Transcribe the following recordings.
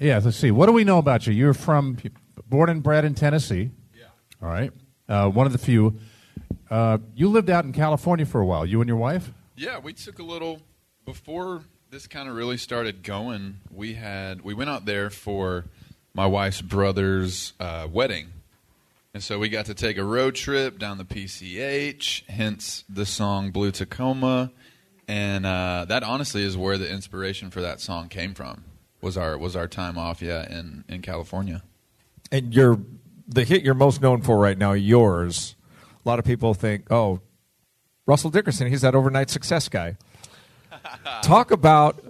Yeah, let's see. What do we know about you? You're from, born and bred in Tennessee. Yeah. All right. Uh, one of the few. Uh, you lived out in California for a while. You and your wife. Yeah, we took a little before this kind of really started going. We had we went out there for my wife's brother's uh, wedding, and so we got to take a road trip down the PCH. Hence the song "Blue Tacoma," and uh, that honestly is where the inspiration for that song came from. Was our was our time off? Yeah, in in California. And you're the hit you're most known for right now, yours. A lot of people think, oh, Russell Dickerson, he's that overnight success guy. Talk about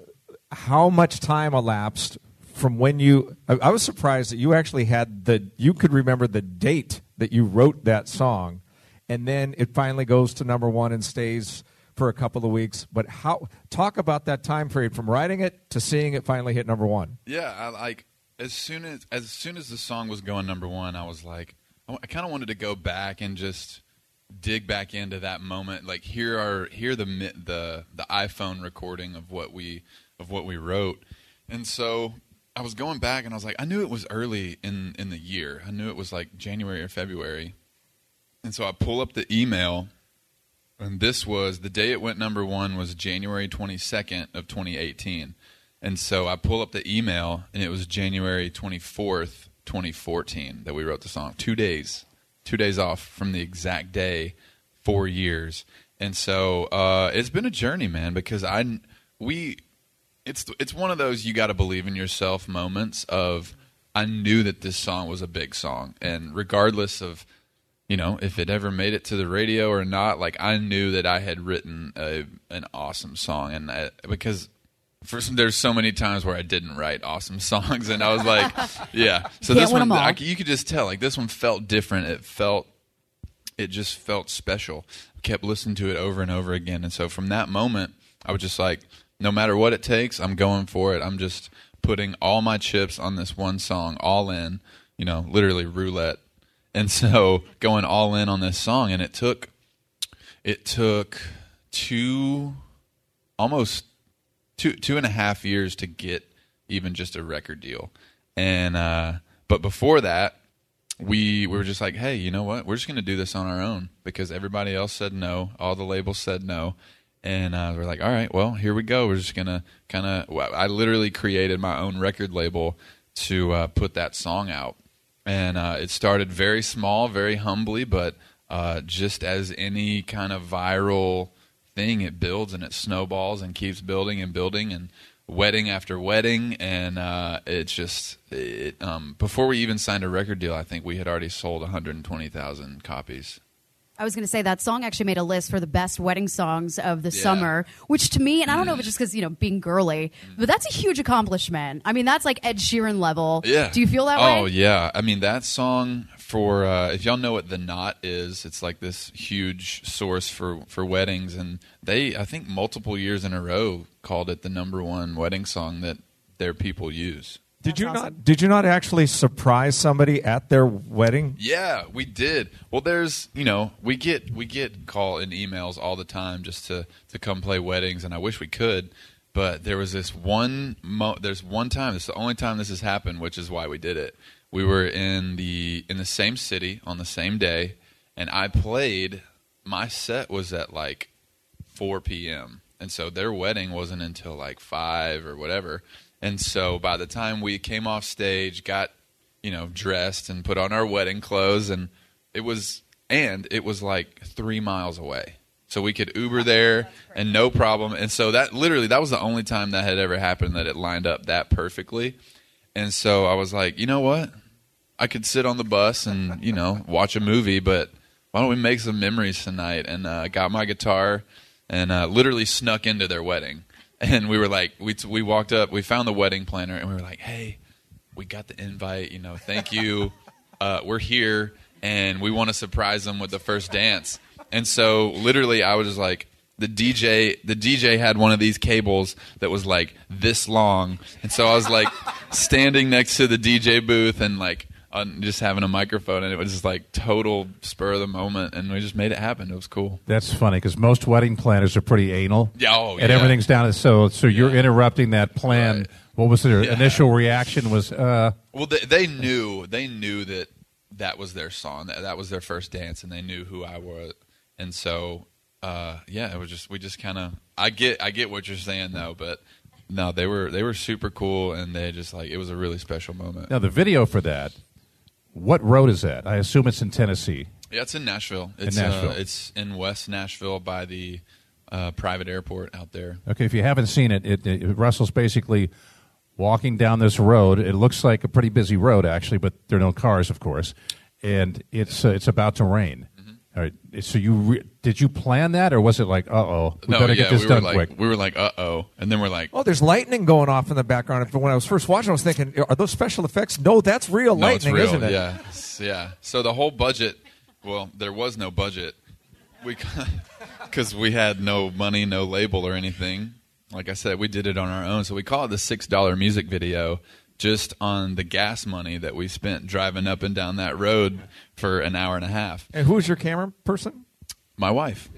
how much time elapsed from when you. I, I was surprised that you actually had the. You could remember the date that you wrote that song, and then it finally goes to number one and stays for a couple of weeks. But how? Talk about that time period from writing it to seeing it finally hit number one. Yeah, I like as soon as as soon as the song was going number one, I was like, I, kind of wanted to go back and just dig back into that moment. Like here are here the the the iPhone recording of what we of what we wrote, and so I was going back and I was like, I knew it was early in in the year. I knew it was like January or February, and so I pull up the email. And this was the day it went number one was January 22nd of 2018. And so I pull up the email, and it was January 24th, 2014, that we wrote the song. Two days, two days off from the exact day, four years. And so uh, it's been a journey, man, because I we it's it's one of those you got to believe in yourself moments of I knew that this song was a big song, and regardless of you know if it ever made it to the radio or not, like I knew that I had written a, an awesome song, and I, because for some, there's so many times where I didn't write awesome songs, and I was like, yeah. So this one. I, you could just tell, like this one felt different. It felt, it just felt special. I kept listening to it over and over again, and so from that moment, I was just like, no matter what it takes, I'm going for it. I'm just putting all my chips on this one song, all in. You know, literally roulette, and so going all in on this song, and it took, it took two, almost two two and a half years to get even just a record deal. And uh, but before that, we were just like, hey, you know what? We're just going to do this on our own because everybody else said no. All the labels said no. And uh, we're like, all right, well, here we go. We're just gonna kind of. I literally created my own record label to uh, put that song out, and uh, it started very small, very humbly, but uh, just as any kind of viral thing, it builds and it snowballs and keeps building and building and wedding after wedding, and uh, it's just it. Um, before we even signed a record deal, I think we had already sold 120,000 copies. I was going to say that song actually made a list for the best wedding songs of the Yeah. summer, which to me, and I don't know if it's just because you know being girly, but that's a huge accomplishment. I mean, that's like Ed Sheeran level. Yeah. Do you feel that way? Oh yeah. I mean that song for uh, if y'all know what the knot is, it's like this huge source for for weddings, and they I think multiple years in a row called it the number one wedding song that their people use. Did That's you awesome. not? Did you not actually surprise somebody at their wedding? Yeah, we did. Well, there's you know we get we get call and emails all the time just to to come play weddings, and I wish we could. But there was this one. Mo- there's one time. It's the only time this has happened, which is why we did it. We were in the in the same city on the same day, and I played. My set was at like 4 p.m. And so their wedding wasn't until like 5 or whatever. And so by the time we came off stage, got, you know, dressed and put on our wedding clothes and it was and it was like 3 miles away. So we could Uber there and no problem. And so that literally that was the only time that had ever happened that it lined up that perfectly. And so I was like, "You know what? I could sit on the bus and you know watch a movie, but why don't we make some memories tonight? And uh, got my guitar and uh, literally snuck into their wedding. And we were like, we we walked up, we found the wedding planner, and we were like, hey, we got the invite. You know, thank you. Uh, we're here, and we want to surprise them with the first dance. And so, literally, I was just like, the DJ, the DJ had one of these cables that was like this long, and so I was like standing next to the DJ booth and like on, just having a microphone, and it was just like total spur of the moment, and we just made it happen. It was cool. That's funny because most wedding planners are pretty anal. Yeah, oh, and yeah. everything's down. So, so you're Yeah. interrupting that plan Right. What was their initial reaction? Was uh, Well, they, they knew they knew that that was their song. That, that was their first dance, and they knew who I was. And so, uh, yeah, it was just we just kind of. I get I get what you're saying though, but no, they were they were super cool, and they just like it was a really special moment. now the video for that? What road is that? I assume it's in Tennessee. Yeah, it's in Nashville. It's Nashville. Uh, it's in West Nashville by the uh, private airport out there. Okay, if you haven't seen it, it, it, Russell's basically walking down this road. It looks like a pretty busy road, actually, but there are no cars, of course, and it's uh, it's about to rain. All right, so you re- did you plan that, or was it like, uh oh, we no, better yeah, get this we done were like quick? we were like uh oh, and then we're like Oh, there's lightning going off in the background. But when I was first watching, I was thinking, are those special effects? No, that's real no, it's lightning, real. isn't it? Yeah, yeah. So the whole budget, well, there was no budget. We because we had no money, no label or anything. Like I said, we did it on our own. So we call it the six dollar music video, just on the gas money that we spent driving up and down that road for an hour and a half. And who's your camera person? My wife.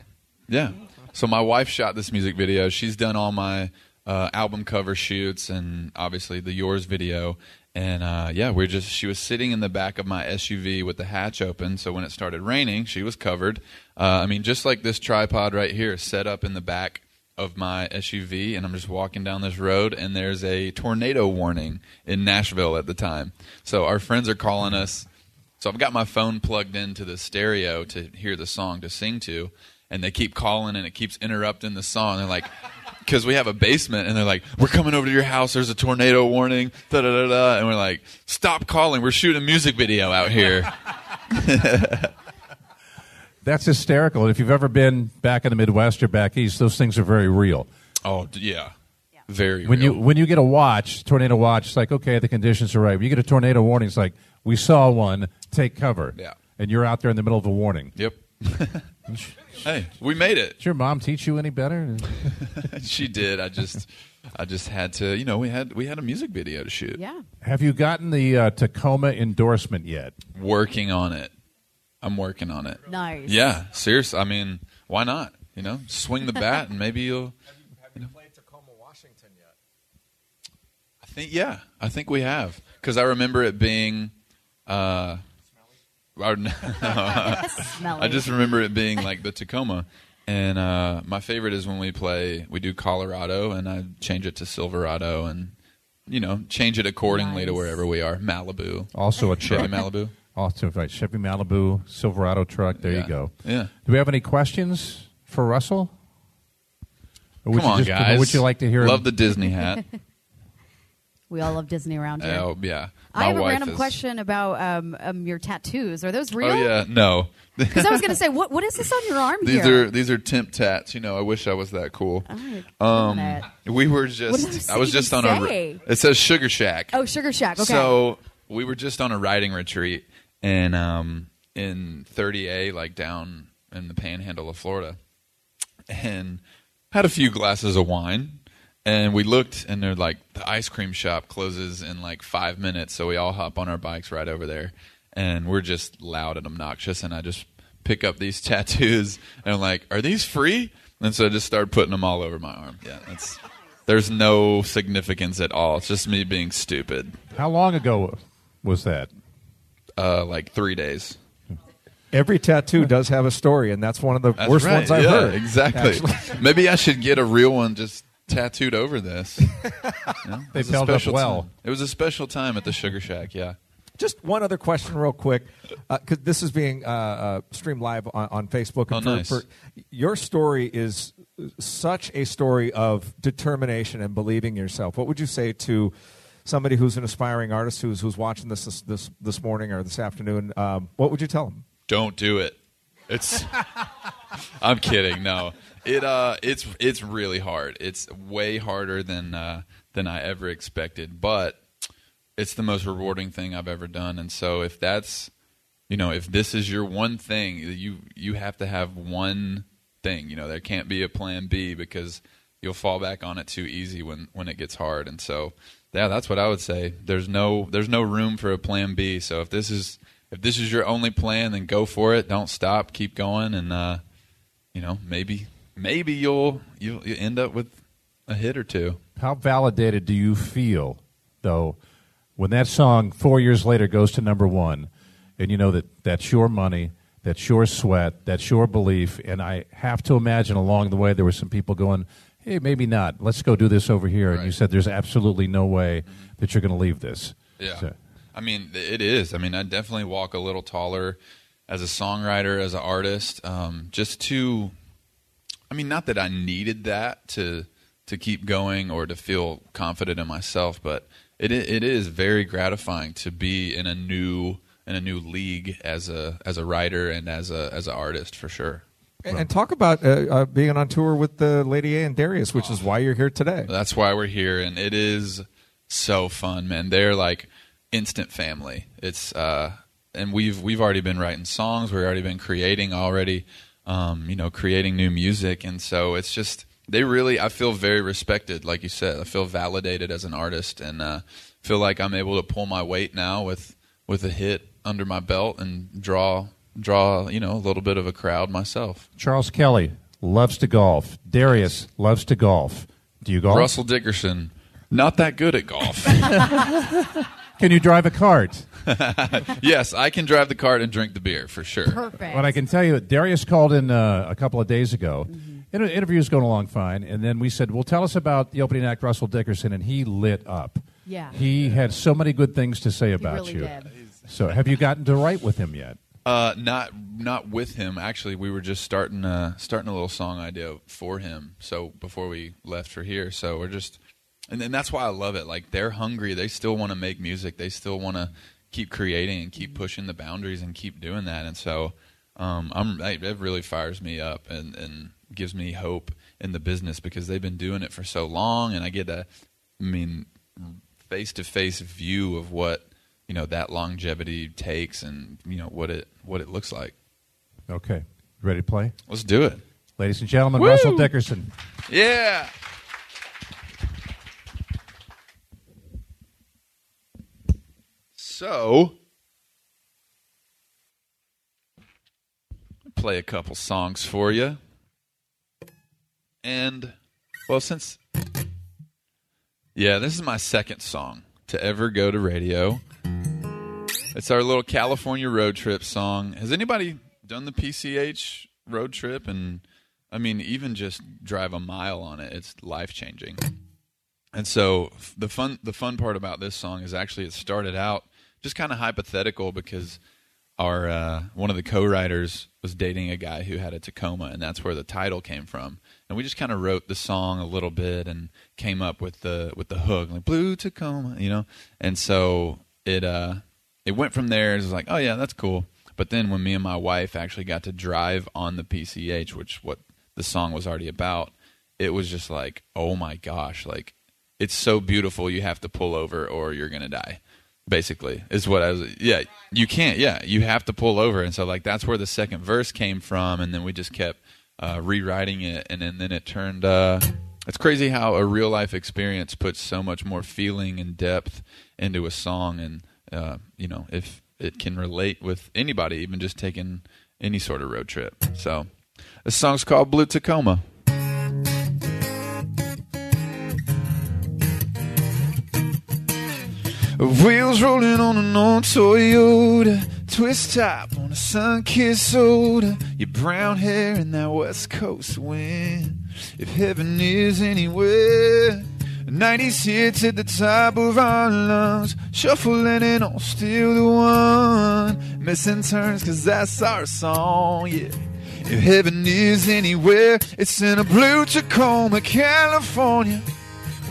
Yeah. So my wife shot this music video. She's done all my uh, album cover shoots and obviously the yours video. And uh, yeah, we're just she was sitting in the back of my SUV with the hatch open. So when it started raining, she was covered. Uh, I mean, just like this tripod right here, set up in the back of my SUV, and I'm just walking down this road, and there's a tornado warning in Nashville at the time. So our friends are calling us. So I've got my phone plugged into the stereo to hear the song to sing to, and they keep calling and it keeps interrupting the song. They're like, because we have a basement, and they're like, "We're coming over to your house. There's a tornado warning." Da da da da. And we're like, "Stop calling. We're shooting a music video out here." That's hysterical. And if you've ever been back in the Midwest or back east, those things are very real. oh d- yeah, very. When real. you when you get a watch, tornado watch, it's like okay, the conditions are right. When you get a tornado warning, it's like we saw one, take cover. Yeah. and you're out there in the middle of a warning. Yep. hey, we made it. Did your mom teach you any better? she did. I just, I just had to. You know, we had we had a music video to shoot. Yeah. Have you gotten the uh, Tacoma endorsement yet? Working on it. I'm working on it. Nice. Yeah, seriously. I mean, why not? You know, swing the bat and maybe you'll. Have you played Tacoma, Washington yet? I think yeah, I think we have because I remember it being. Uh, or- Smelly. I just remember it being like the Tacoma, and uh, my favorite is when we play. We do Colorado, and I change it to Silverado, and you know, change it accordingly to wherever we are. Malibu, Also a Chevy truck. Malibu. Also, right, Chevy Malibu, Silverado truck. There Yeah. you go. Yeah. Do we have any questions for Russell? Or would Come on, you just, guys. Would you like to hear? Love him? the Disney hat. we all love Disney around here. oh yeah. I have a random is- question about um, um, your tattoos. Are those real? Oh yeah, no. Because I was going to say, what what is this on your arm these here? are these are temp tats. You know, I wish I was that cool. Oh, Um, we were just. does I was it just on even a. say? It says Sugar Shack. oh, Sugar Shack. Okay. So we were just on a riding retreat in um, in 30A, like down in the Panhandle of Florida, and had a few glasses of wine. And we looked, and they're like, the ice cream shop closes in like five minutes, so we all hop on our bikes right over there, and we're just loud and obnoxious. And I just pick up these tattoos, and I'm like, "Are these free?" And so I just started putting them all over my arm. Yeah, that's. There's no significance at all. It's just me being stupid. How long ago was that? Uh, like three days. Every tattoo does have a story, and that's one of the That's worst right. ones I've yeah, heard. Exactly. actually. Maybe I should get a real one just tattooed over this. Know, it They was a held up special well. time. It was a special time at the Sugar Shack. Yeah. Just one other question, real quick, because this is being uh, uh, streamed live on, on Facebook. Oh, for, nice. your story is such a story of determination and believing in yourself. What would you say to somebody who's an aspiring artist who's who's watching this this this, this morning or this afternoon? Um, what would you tell them? Don't do it. It's. I'm kidding. No, it uh, it's it's really hard. It's way harder than uh, than I ever expected, but it's the most rewarding thing I've ever done. And so, if that's, you know, if this is your one thing, you you have to have one thing. You know, there can't be a plan B because you'll fall back on it too easy when when it gets hard. And so, yeah, that's what I would say. There's no there's no room for a plan B. So if this is if this is your only plan, then go for it. Don't stop. Keep going, and uh, you know maybe maybe you'll you'll, end up with a hit or two. How validated do you feel, though, when that song four years later goes to number one, and you know that that's your money, that's your sweat, that's your belief, and I have to imagine along the way there were some people going, "Hey, maybe not. Let's go do this over here." And you said, "There's absolutely no way that you're going to leave this." Yeah. So- I mean, it is. I mean, I definitely walk a little taller as a songwriter, as an artist, um, just to. I mean, not that I needed that to to keep going or to feel confident in myself, but it it is very gratifying to be in a new in a new league as a as a writer and as a as an artist for sure. And, and talk about uh, uh, being on tour with the Lady A and Darius, which is why you're here today. That's why we're here, and it is so fun, man. They're like instant family. It's uh, and we've we've already been writing songs. We've already been creating already, um, you know, creating new music, and so it's just they really. I feel very respected, like you said. I feel validated as an artist, and uh, feel like I'm able to pull my weight now with with a hit under my belt and draw draw you know a little bit of a crowd myself. Charles Kelly loves to golf. Darius loves to golf. Do you golf? Russell Dickerson, not that good at golf. Can you drive a cart? yes, I can drive the cart and drink the beer for sure. Perfect. But I can tell you, Darius called in uh, a couple of days ago. Inter- interview's going along fine, and then we said, "Well, tell us about the opening act, Russell Dickerson," and he lit up. Yeah. he had so many good things to say about really you. did. So, have you gotten to write with him yet? Uh, not not with him. Actually, we were just starting uh, starting a little song idea for him. So before we left for here, so we're just, and then that's why I love it. Like they're hungry. They still want to make music. They still want to keep creating and keep pushing the boundaries and keep doing that. And so, um, I'm it it really fires me up and and gives me hope in the business because they've been doing it for so long, and I get a, I mean, face to face view of what you know that longevity takes and you know what it what it looks like. Okay, ready to play, Let's do it. ladies and gentlemen? Woo! Russell Dickerson. Yeah. So, play a couple songs for you. And, well, since. Yeah, this is my second song to ever go to radio. It's our little California road trip song. Has anybody done the PCH road trip? And I mean, even just drive a mile on it, it's life changing. And so the fun the fun part about this song is actually it started out just kind of hypothetical because our uh, one of the co-writers was dating a guy who had a Tacoma, and that's where the title came from. And we just kind of wrote the song a little bit and came up with the with the hook, like "Blue Tacoma," you know. And so it uh, it went from there. It was like, oh yeah, that's cool. But then when me and my wife actually got to drive on the PCH, which what the song was already about, it was just like, oh my gosh, like it's so beautiful you have to pull over or you're gonna die basically is what i was yeah you can't yeah you have to pull over and so like that's where the second verse came from and then we just kept uh, rewriting it and then, then it turned uh, it's crazy how a real life experience puts so much more feeling and depth into a song and uh, you know if it can relate with anybody even just taking any sort of road trip so this song's called blue tacoma Wheels rolling on an old Toyota, twist top on a sun-kissed soda. Your brown hair in that West Coast wind. If heaven is anywhere, 90s hits at the top of our lungs, shuffling and all still the one. Missing turns 'cause that's our song, yeah. If heaven is anywhere, it's in a blue Tacoma, California.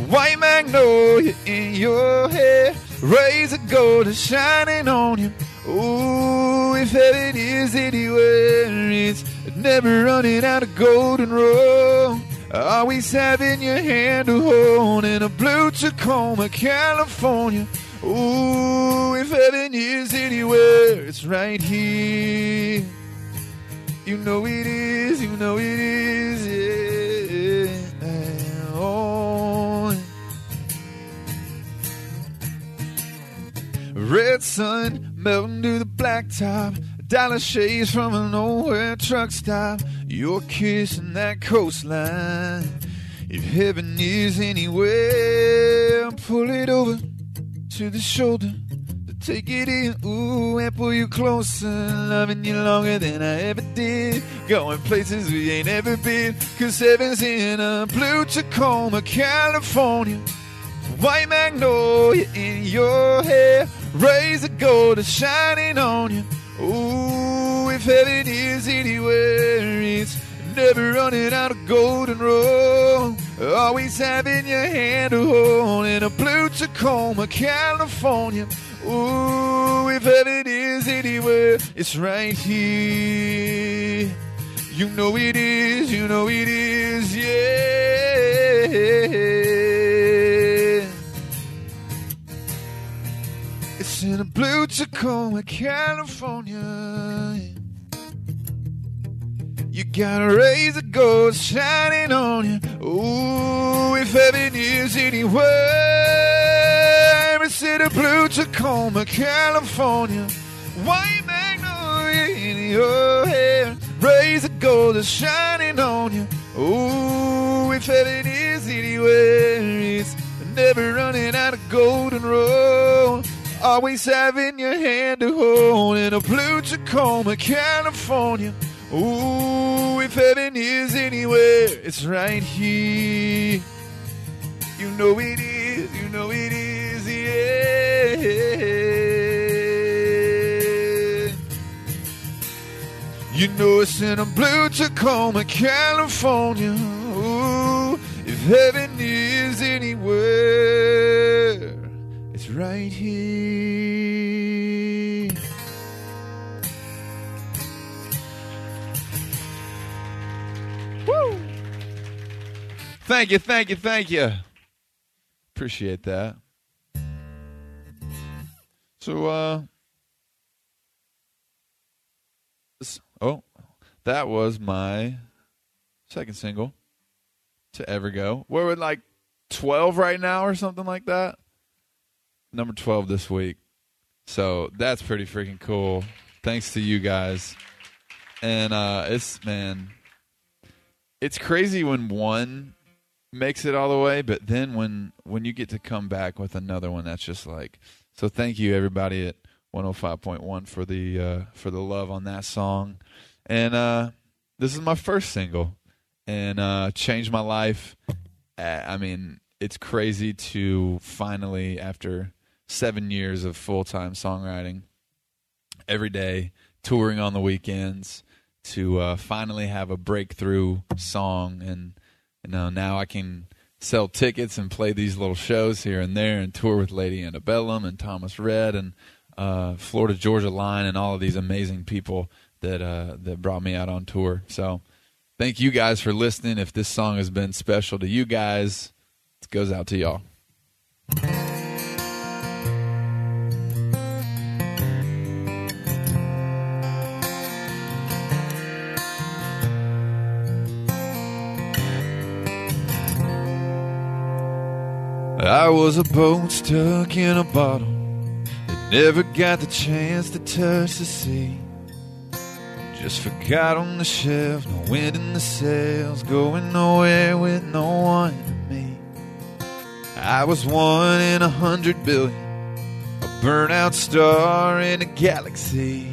White magnolia in your hair, rays of gold are shining on you. Ooh, if heaven is anywhere, it's never running out of golden road. Always having your hand to hold in a blue Tacoma, California. Ooh, if heaven is anywhere, it's right here. You know it is, you know it is, yeah. Oh. Red sun melting to the blacktop. Dollar shades from a nowhere truck stop. You're kissing that coastline. If heaven is anywhere, pull it over to the shoulder take it in. Ooh, and pull you closer, loving you longer than I ever did. Going places we ain't ever been, cause heaven's in a blue Tacoma, California. White magnolia in your hair, rays of gold are shining on you. Ooh, if heaven is anywhere, it's never running out of golden roll. Always having your hand to hold in a blue Tacoma, California. Ooh, if heaven is anywhere, it's right here. You know it is, you know it is, yeah. In a blue Tacoma, California. You got a rays of gold shining on you. Ooh, if heaven is anywhere, it's in a blue Tacoma, California. White magnolia in your hair, rays of gold are shining on you. Ooh, if heaven is anywhere, it's never running out of golden road. Always having your hand to hold in a blue Tacoma, California. Ooh, if heaven is anywhere, it's right here. You know it is, you know it is, yeah. You know it's in a blue Tacoma, California. Ooh, if heaven is anywhere, right here. Woo! Thank you, thank you, thank you. Appreciate that. So, uh, oh, that was my second single to ever go. We're at like 12 right now or something like that. Number 12 this week. So that's pretty freaking cool. Thanks to you guys. And uh it's man it's crazy when one makes it all the way, but then when when you get to come back with another one that's just like so thank you everybody at 105.1 for the uh for the love on that song. And uh this is my first single and uh changed my life. Uh, I mean, it's crazy to finally after 7 years of full-time songwriting every day, touring on the weekends, to uh, finally have a breakthrough song, and you know now I can sell tickets and play these little shows here and there, and tour with Lady Antebellum and Thomas Rhett and uh, Florida Georgia Line and all of these amazing people that uh, that brought me out on tour. So thank you guys for listening. If this song has been special to you guys, it goes out to y'all. I was a boat stuck in a bottle that never got the chance to touch the sea. Just forgot on the shelf, no wind in the sails, going nowhere with no one to me. I was one in a hundred billion, a burnout star in a galaxy.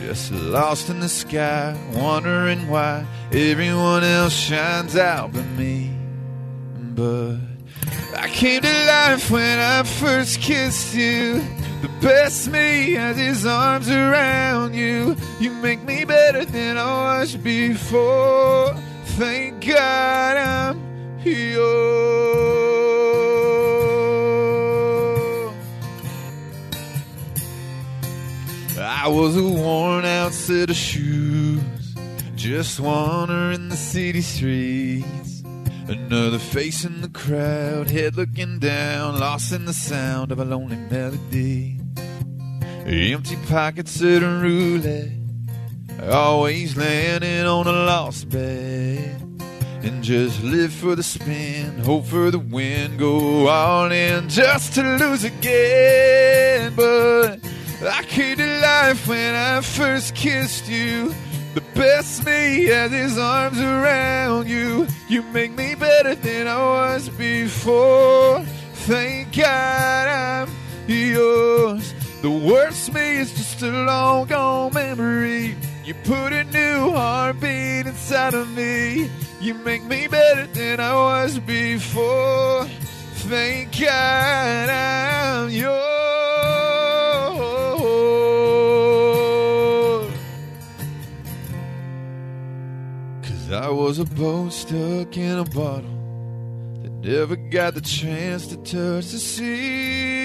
Just lost in the sky, wondering why everyone else shines out but me. But came to life when I first kissed you. The best me has his arms around you. You make me better than I was before. Thank God I'm yours. I was a worn out set of shoes, just wandering the city streets. Another face in the crowd, head looking down, lost in the sound of a lonely melody. Empty pockets at a roulette, always landing on a lost bet. And just live for the spin, hope for the win, go all in just to lose again. But I to life when I first kissed you. Best me has his arms around you. You make me better than I was before. Thank God I'm yours. The worst me is just a long gone memory. You put a new heartbeat inside of me. You make me better than I was before. Thank God I'm yours. I was a boat stuck in a bottle that never got the chance to touch the sea.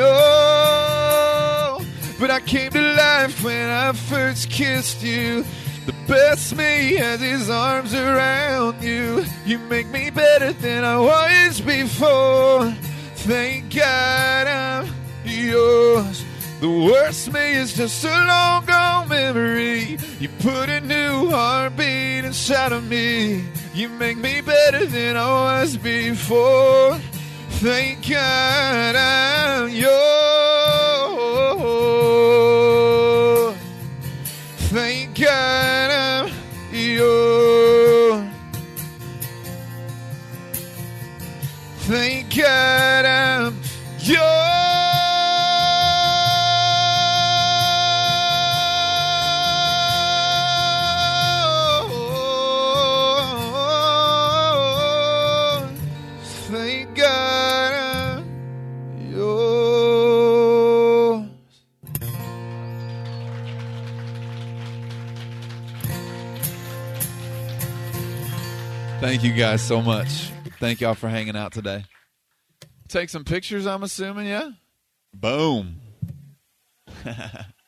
Oh, but I came to life when I first kissed you. The best me has his arms around you. You make me better than I was before. Thank God I'm yours. The worst me is just a long gone memory. You put a new heartbeat inside of me. You make me better than I was before. Thank God I'm yours. Thank you guys so much. Thank y'all for hanging out today. Take some pictures, I'm assuming, yeah? Boom.